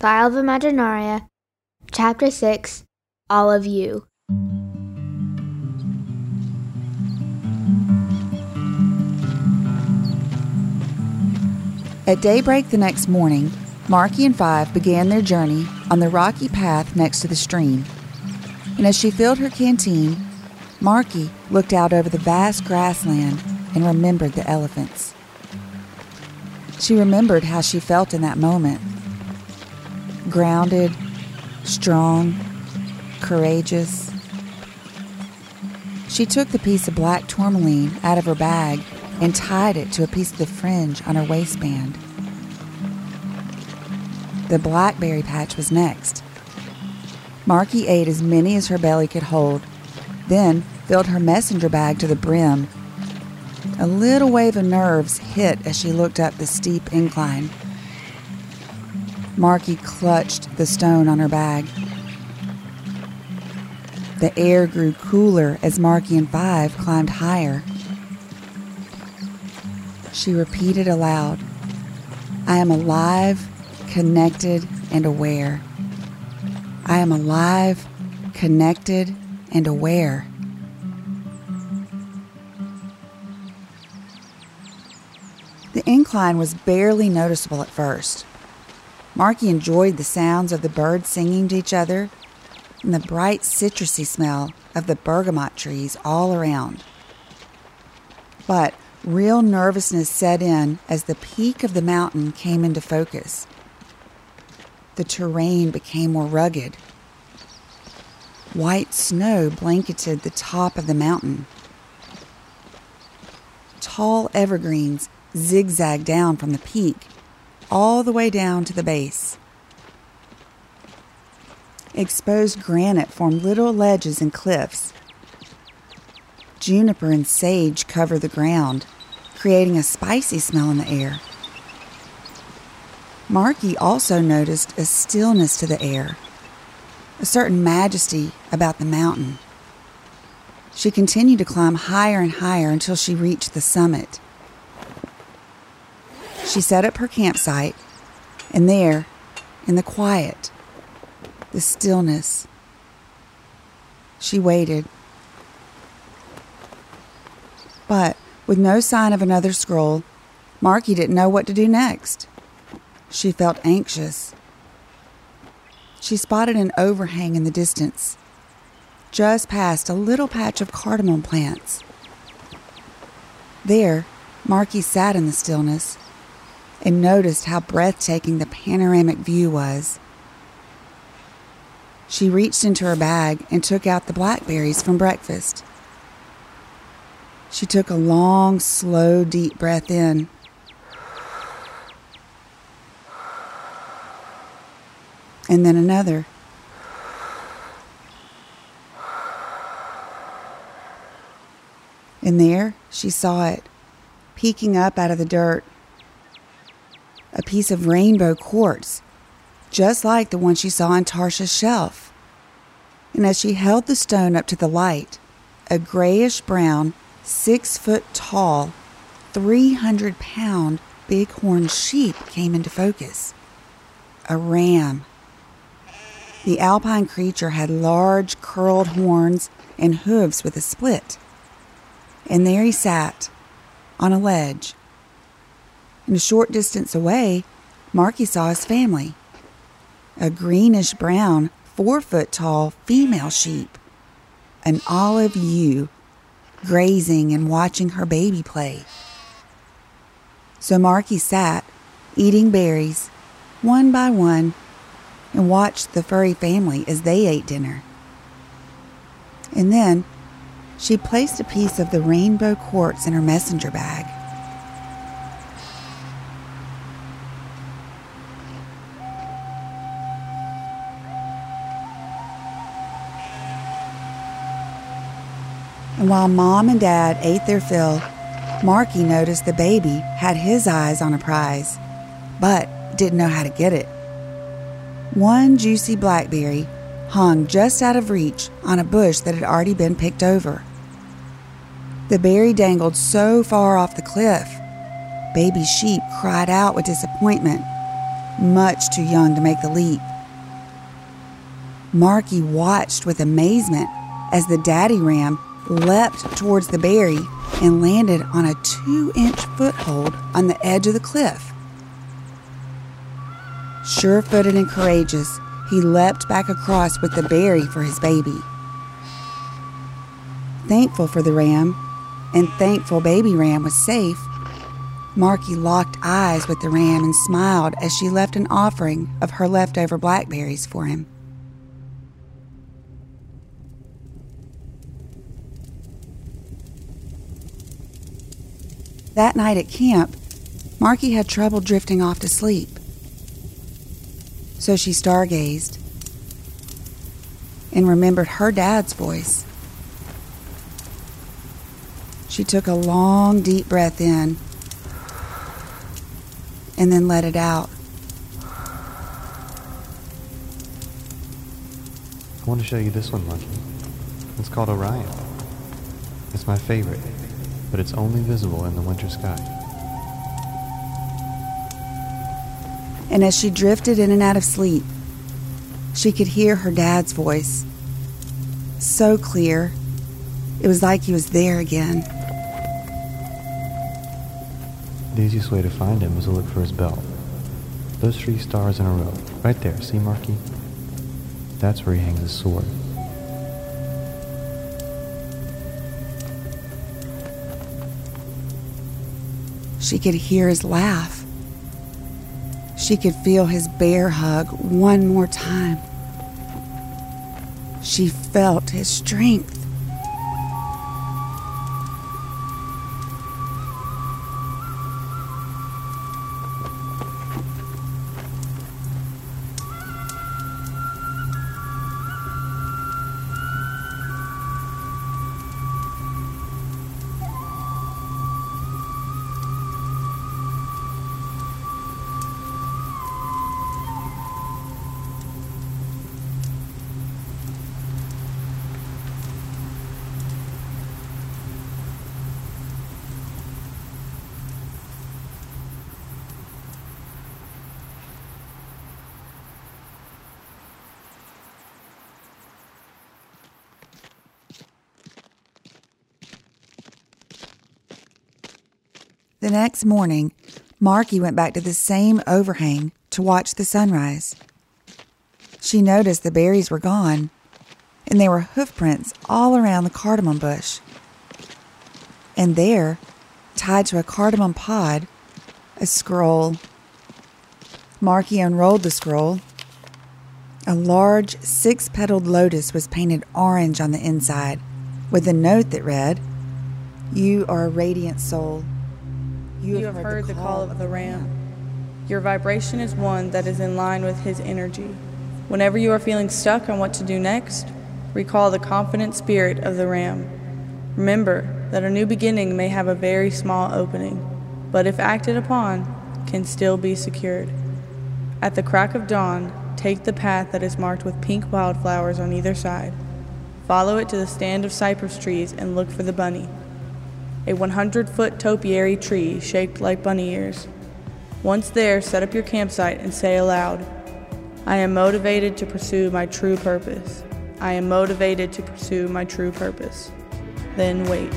Isle of Imaginaria, Chapter 6 Olive Ewe. At daybreak the next morning, Marky and Five began their journey on the rocky path next to the stream. And as she filled her canteen, Marky looked out over the vast grassland and remembered the elephants. She remembered how she felt in that moment grounded, strong, courageous. She took the piece of black tourmaline out of her bag and tied it to a piece of the fringe on her waistband. The blackberry patch was next. Marky ate as many as her belly could hold, then filled her messenger bag to the brim. A little wave of nerves hit as she looked up the steep incline. Marky clutched the stone on her bag. The air grew cooler as Marky and Five climbed higher. She repeated aloud, I am alive, connected, and aware. I am alive, connected, and aware. The incline was barely noticeable at first. Marky enjoyed the sounds of the birds singing to each other and the bright citrusy smell of the bergamot trees all around. But real nervousness set in as the peak of the mountain came into focus. The terrain became more rugged. White snow blanketed the top of the mountain. Tall evergreens zigzagged down from the peak all the way down to the base. Exposed granite formed little ledges and cliffs. Juniper and sage covered the ground, creating a spicy smell in the air. Marky also noticed a stillness to the air, a certain majesty about the mountain. She continued to climb higher and higher until she reached the summit. She set up her campsite, and there, in the quiet, the stillness, she waited. But with no sign of another scroll, Marky didn't know what to do next. She felt anxious. She spotted an overhang in the distance, just past a little patch of cardamom plants. There, Marky sat in the stillness and noticed how breathtaking the panoramic view was. She reached into her bag and took out the blackberries from breakfast. She took a long, slow, deep breath in. And then another. And there she saw it, peeking up out of the dirt piece of rainbow quartz, just like the one she saw on Tarsha's shelf. And as she held the stone up to the light, a grayish brown, six foot tall, 300 pound bighorn sheep came into focus. A ram. The alpine creature had large, curled horns and hooves with a split. And there he sat, on a ledge, and a short distance away, Marky saw his family a greenish brown, four foot tall female sheep, an olive ewe, grazing and watching her baby play. So Marky sat, eating berries, one by one, and watched the furry family as they ate dinner. And then she placed a piece of the rainbow quartz in her messenger bag. And while mom and dad ate their fill, Marky noticed the baby had his eyes on a prize, but didn't know how to get it. One juicy blackberry hung just out of reach on a bush that had already been picked over. The berry dangled so far off the cliff, baby sheep cried out with disappointment. much too young to make the leap. Marky watched with amazement as the daddy ram leapt towards the berry and landed on a two inch foothold on the edge of the cliff. Sure footed and courageous, he leapt back across with the berry for his baby. Thankful for the ram, and thankful baby ram was safe, Marky locked eyes with the ram and smiled as she left an offering of her leftover blackberries for him. That night at camp, Marky had trouble drifting off to sleep. So she stargazed and remembered her dad's voice. She took a long, deep breath in and then let it out. I want to show you this one, Lucky. It's called Orion. It's my favorite, but it's only visible in the winter sky. And as she drifted in and out of sleep, she could hear her dad's voice. So clear, it was like he was there again. The easiest way to find him was to look for his belt. Those three stars in a row. Right there, see, Marky? That's where he hangs his sword. She could hear his laugh. She could feel his bear hug one more time. She felt his strength. The next morning, Marky went back to the same overhang to watch the sunrise. She noticed the berries were gone, and there were hoofprints all around the cardamom bush. And there, tied to a cardamom pod, a scroll. Marky unrolled the scroll. A large six petaled lotus was painted orange on the inside, with a note that read, You are a radiant soul. You, have heard the call of the ram. Your vibration is one that is in line with his energy. Whenever you are feeling stuck on what to do next, recall the confident spirit of the ram. Remember that a new beginning may have a very small opening, but if acted upon, can still be secured. At the crack of dawn, take the path that is marked with pink wildflowers on either side. Follow it to the stand of cypress trees and look for the bunny a 100 foot topiary tree shaped like bunny ears. Once there, set up your campsite and say aloud, I am motivated to pursue my true purpose. I am motivated to pursue my true purpose. Then wait.